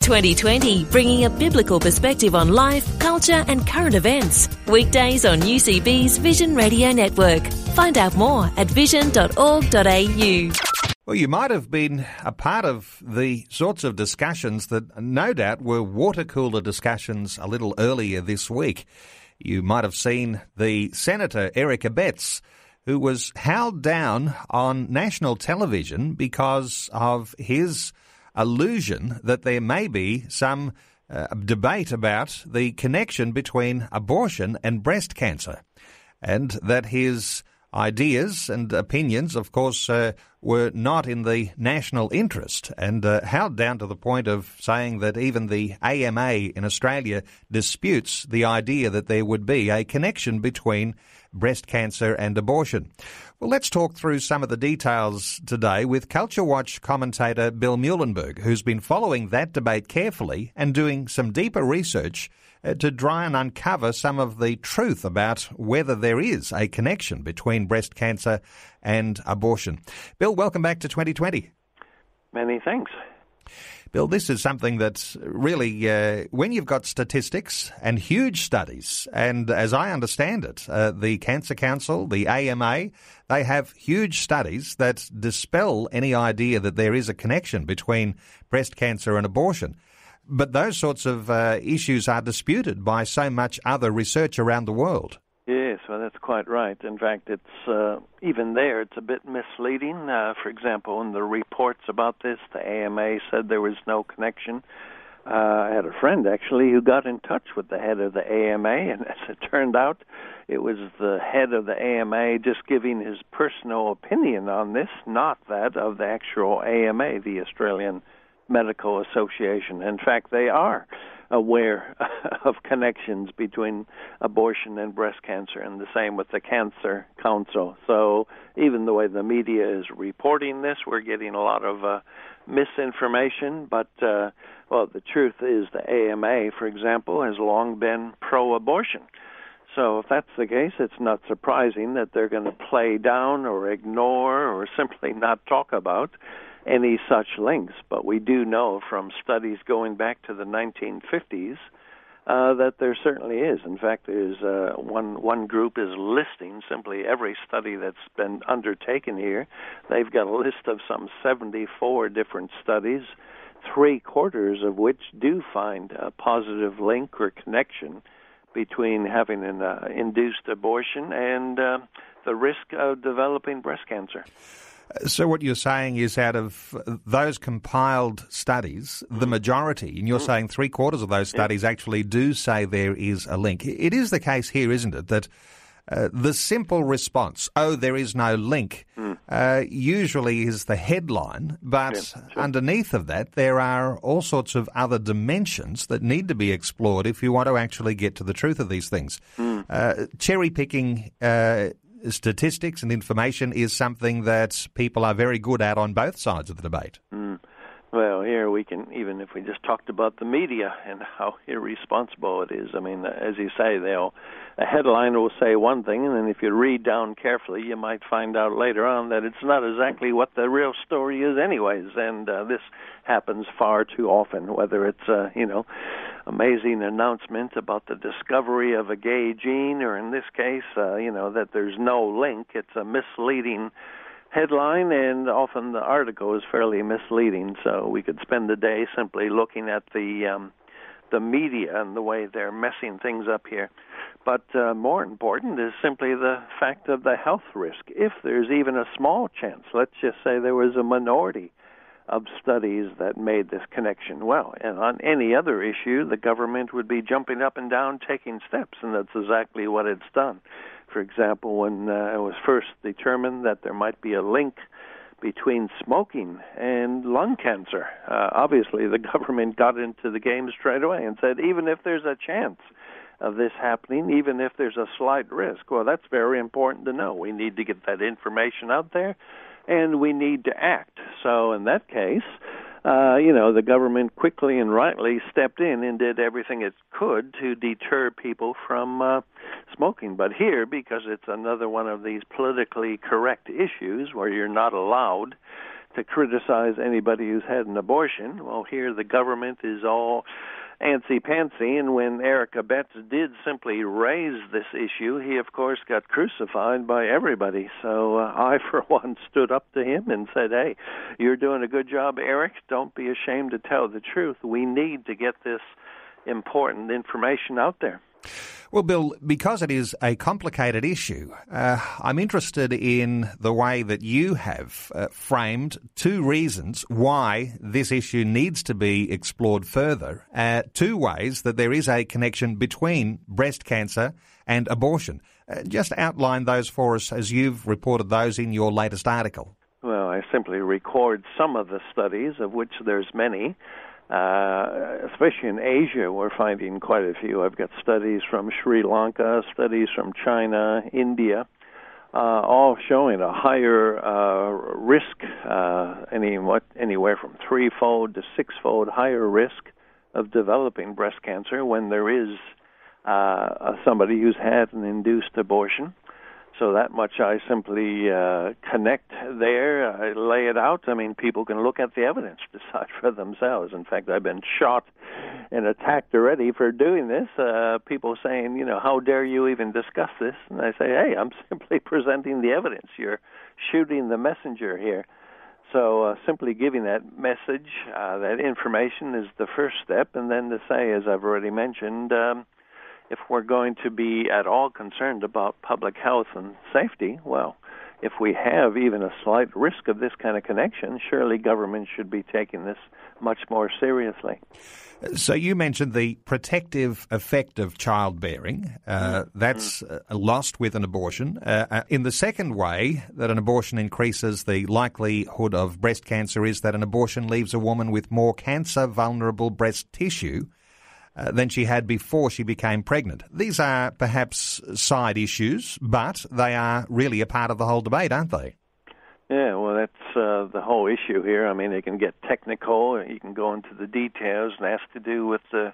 2020, bringing a biblical perspective on life, culture, and current events. Weekdays on UCB's Vision Radio Network. Find out more at vision.org.au. Well, you might have been a part of the sorts of discussions that no doubt were water cooler discussions a little earlier this week. You might have seen the Senator Eric Abetz, who was held down on national television because of his allusion that there may be some uh, debate about the connection between abortion and breast cancer, and that his ideas and opinions, of course, uh, were not in the national interest and uh, held down to the point of saying that even the AMA in Australia disputes the idea that there would be a connection between breast cancer and abortion. Well, let's talk through some of the details today with Culture Watch commentator Bill Muehlenberg, who's been following that debate carefully and doing some deeper research to try and uncover some of the truth about whether there is a connection between breast cancer and abortion. Bill, welcome back to 2020. Many thanks. Bill, this is something that's really, uh, when you've got statistics and huge studies, and as I understand it, uh, the Cancer Council, the AMA, they have huge studies that dispel any idea that there is a connection between breast cancer and abortion. But those sorts of uh, issues are disputed by so much other research around the world. Yes, well, that's quite right. In fact, it's uh, even there, it's a bit misleading. Uh, for example, in the reports about this, the AMA said there was no connection. Uh, I had a friend actually who got in touch with the head of the AMA, and as it turned out, it was the head of the AMA just giving his personal opinion on this, not that of the actual AMA, the Australian Medical Association. In fact, they are aware of connections between abortion and breast cancer, and the same with the Cancer Council. So even the way the media is reporting this, we're getting a lot of uh, misinformation. But uh, well, the truth is the AMA, for example, has long been pro-abortion. So if that's the case, it's not surprising that they're going to play down or ignore or simply not talk about any such links, but we do know from studies going back to the 1950s uh, that there certainly is. In fact, there's uh, one one group is listing simply every study that's been undertaken here. They've got a list of some 74 different studies, three quarters of which do find a positive link or connection between having an uh, induced abortion and uh, the risk of developing breast cancer. So, what you're saying is out of those compiled studies, the mm-hmm. majority, and you're mm. saying three quarters of those studies actually do say there is a link. It is the case here, isn't it, that uh, the simple response, oh, there is no link, mm. uh, usually is the headline, but yeah, sure. underneath of that, there are all sorts of other dimensions that need to be explored if you want to actually get to the truth of these things. Mm. Uh, cherry picking uh, statistics and information is something that people are very good at on both sides of the debate. Well, here we can, even if we just talked about the media and how irresponsible it is. I mean, as you say, they'll a headline will say one thing, and then if you read down carefully, you might find out later on that it's not exactly what the real story is, anyways. And uh, this happens far too often. Whether it's uh, you know, amazing announcement about the discovery of a gay gene, or in this case, uh, you know, that there's no link. It's a misleading headline, and often the article is fairly misleading. So we could spend the day simply looking at the um, the media and the way they're messing things up here. But uh, more important is simply the fact of the health risk. If there's even a small chance, let's just say there was a minority of studies that made this connection. Well, and on any other issue, the government would be jumping up and down taking steps, and that's exactly what it's done. For example, when uh, it was first determined that there might be a link between smoking and lung cancer, uh, obviously the government got into the game straight away and said even if there's a chance of this happening, even if there's a slight risk. Well, that's very important to know. We need to get that information out there, and we need to act. So, in that case, uh, you know, the government quickly and rightly stepped in and did everything it could to deter people from uh, smoking. But here, because it's another one of these politically correct issues where you're not allowed to criticize anybody who's had an abortion, well, here the government is all antsy pantsy. And when Eric Abetz did simply raise this issue, he of course got crucified by everybody. So uh, I, for one, stood up to him and said, "Hey, you're doing a good job, Eric. Don't be ashamed to tell the truth. We need to get this important information out there." Well, Bill, because it is a complicated issue, uh, I'm interested in the way that you have uh, framed two reasons why this issue needs to be explored further. Uh, two ways that there is a connection between breast cancer and abortion. Uh, just outline those for us as you've reported those in your latest article. Well, I simply record some of the studies, of which there's many. Uh, especially in Asia, we're finding quite a few. I've got studies from Sri Lanka, studies from China, India, uh, all showing a higher uh, risk, uh, any what anywhere from threefold to sixfold higher risk of developing breast cancer when there is uh, somebody who's had an induced abortion so that much I simply uh, connect there, I lay it out. I mean, people can look at the evidence, decide for themselves. In fact, I've been shot and attacked already for doing this. Uh, people saying, you know, how dare you even discuss this? And I say, hey, I'm simply presenting the evidence. You're shooting the messenger here. So uh, simply giving that message, uh, that information is the first step, and then to say, as I've already mentioned, um, if we're going to be at all concerned about public health and safety, well, if we have even a slight risk of this kind of connection, surely government should be taking this much more seriously. So you mentioned the protective effect of childbearing. Uh, mm-hmm. that's uh, lost with an abortion. Uh, uh, in the second way that an abortion increases the likelihood of breast cancer is that an abortion leaves a woman with more cancer vulnerable breast tissue uh, than she had before she became pregnant. These are perhaps side issues, but they are really a part of the whole debate, aren't they? Yeah, well, that's uh, the whole issue here. I mean, it can get technical. You can go into the details, and has to do with the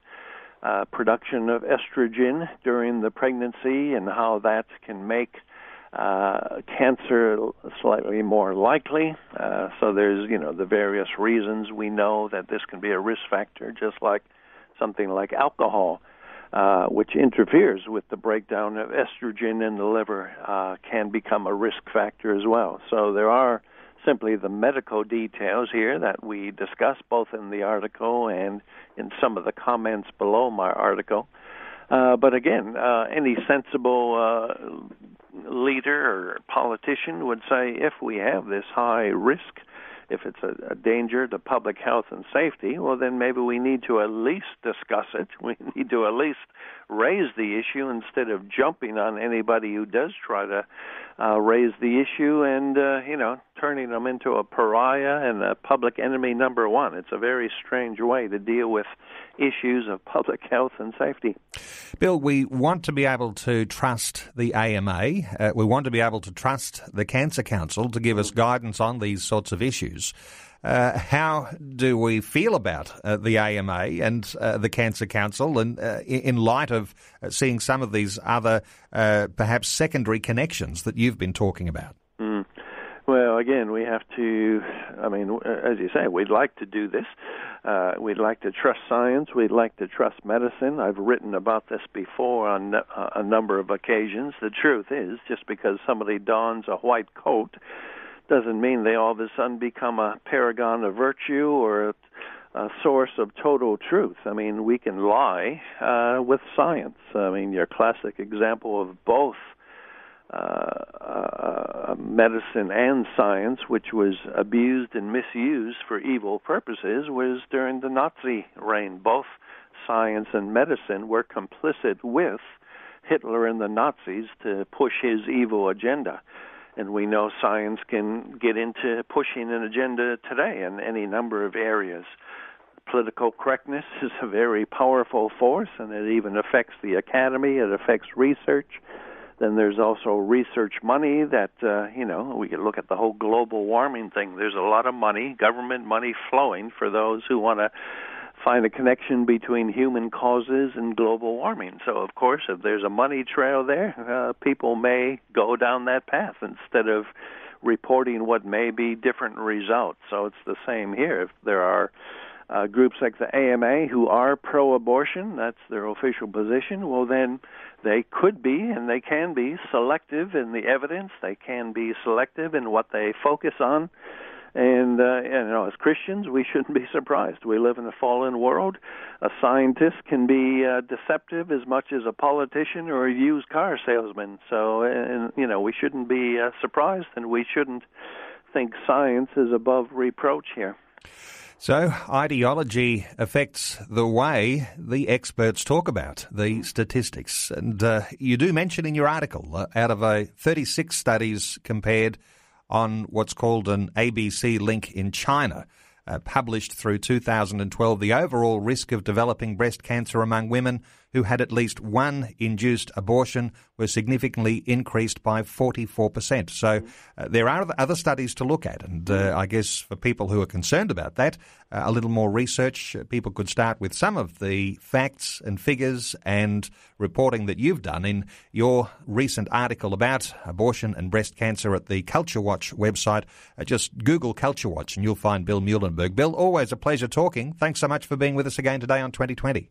uh, production of estrogen during the pregnancy and how that can make uh, cancer slightly more likely. Uh, so there's, you know, the various reasons we know that this can be a risk factor, just like something like alcohol, uh, which interferes with the breakdown of estrogen in the liver, uh, can become a risk factor as well. So there are simply the medical details here that we discuss both in the article and in some of the comments below my article. Uh, but again, uh, any sensible uh, leader or politician would say if we have this high risk if it's a, a danger to public health and safety, well, then maybe we need to at least discuss it. We need to at least raise the issue instead of jumping on anybody who does try to uh, raise the issue and, uh, you know, turning them into a pariah and a public enemy number one. It's a very strange way to deal with issues of public health and safety. Bill, we want to be able to trust the AMA. Uh, we want to be able to trust the Cancer Council to give us guidance on these sorts of issues. Uh, how do we feel about uh, the AMA and uh, the Cancer Council, and uh, in light of uh, seeing some of these other uh, perhaps secondary connections that you've been talking about? Mm. Well, again, we have to. I mean, as you say, we'd like to do this. Uh, we'd like to trust science. We'd like to trust medicine. I've written about this before on a number of occasions. The truth is, just because somebody dons a white coat doesn't mean they all of a sudden become a paragon of virtue or a, source of total truth. I mean, we can lie uh, with science. I mean, your classic example of both uh, uh, medicine and science, which was abused and misused for evil purposes, was during the Nazi reign. Both science and medicine were complicit with Hitler and the Nazis to push his evil agenda and we know science can get into pushing an agenda today in any number of areas political correctness is a very powerful force, and it even affects the academy. It affects research. Then there's also research money that uh, you know we could look at the whole global warming thing. There's a lot of money, government money flowing for those who want to find a connection between human causes and global warming. So, of course, if there's a money trail there, uh, people may go down that path instead of reporting what may be different results. So it's the same here. If there are uh, groups like the AMA who are pro-abortion, that's their official position, well then they could be and they can be selective in the evidence. They can be selective in what they focus on. And, uh, you know, as Christians, we shouldn't be surprised. We live in a fallen world. A scientist can be uh, deceptive as much as a politician or a used car salesman. So, and, you know, we shouldn't be uh, surprised, and we shouldn't think science is above reproach here. So, ideology affects the way the experts talk about the statistics. And uh, you do mention in your article, uh, out of a 36 studies compared on what's called an ABC link in China. Uh, published through 2012, the overall risk of developing breast cancer among women who had at least one induced abortion were significantly increased by 44%. So uh, there are other studies to look at. And uh, I guess for people who are concerned about that, uh, a little more research, uh, people could start with some of the facts and figures and reporting that you've done in your recent article about abortion and breast cancer at the Culture Watch website. Uh, just Google Culture Watch and you'll find Bill Muehlenberg. Bill, always a pleasure talking. Thanks so much for being with us again today on 2020.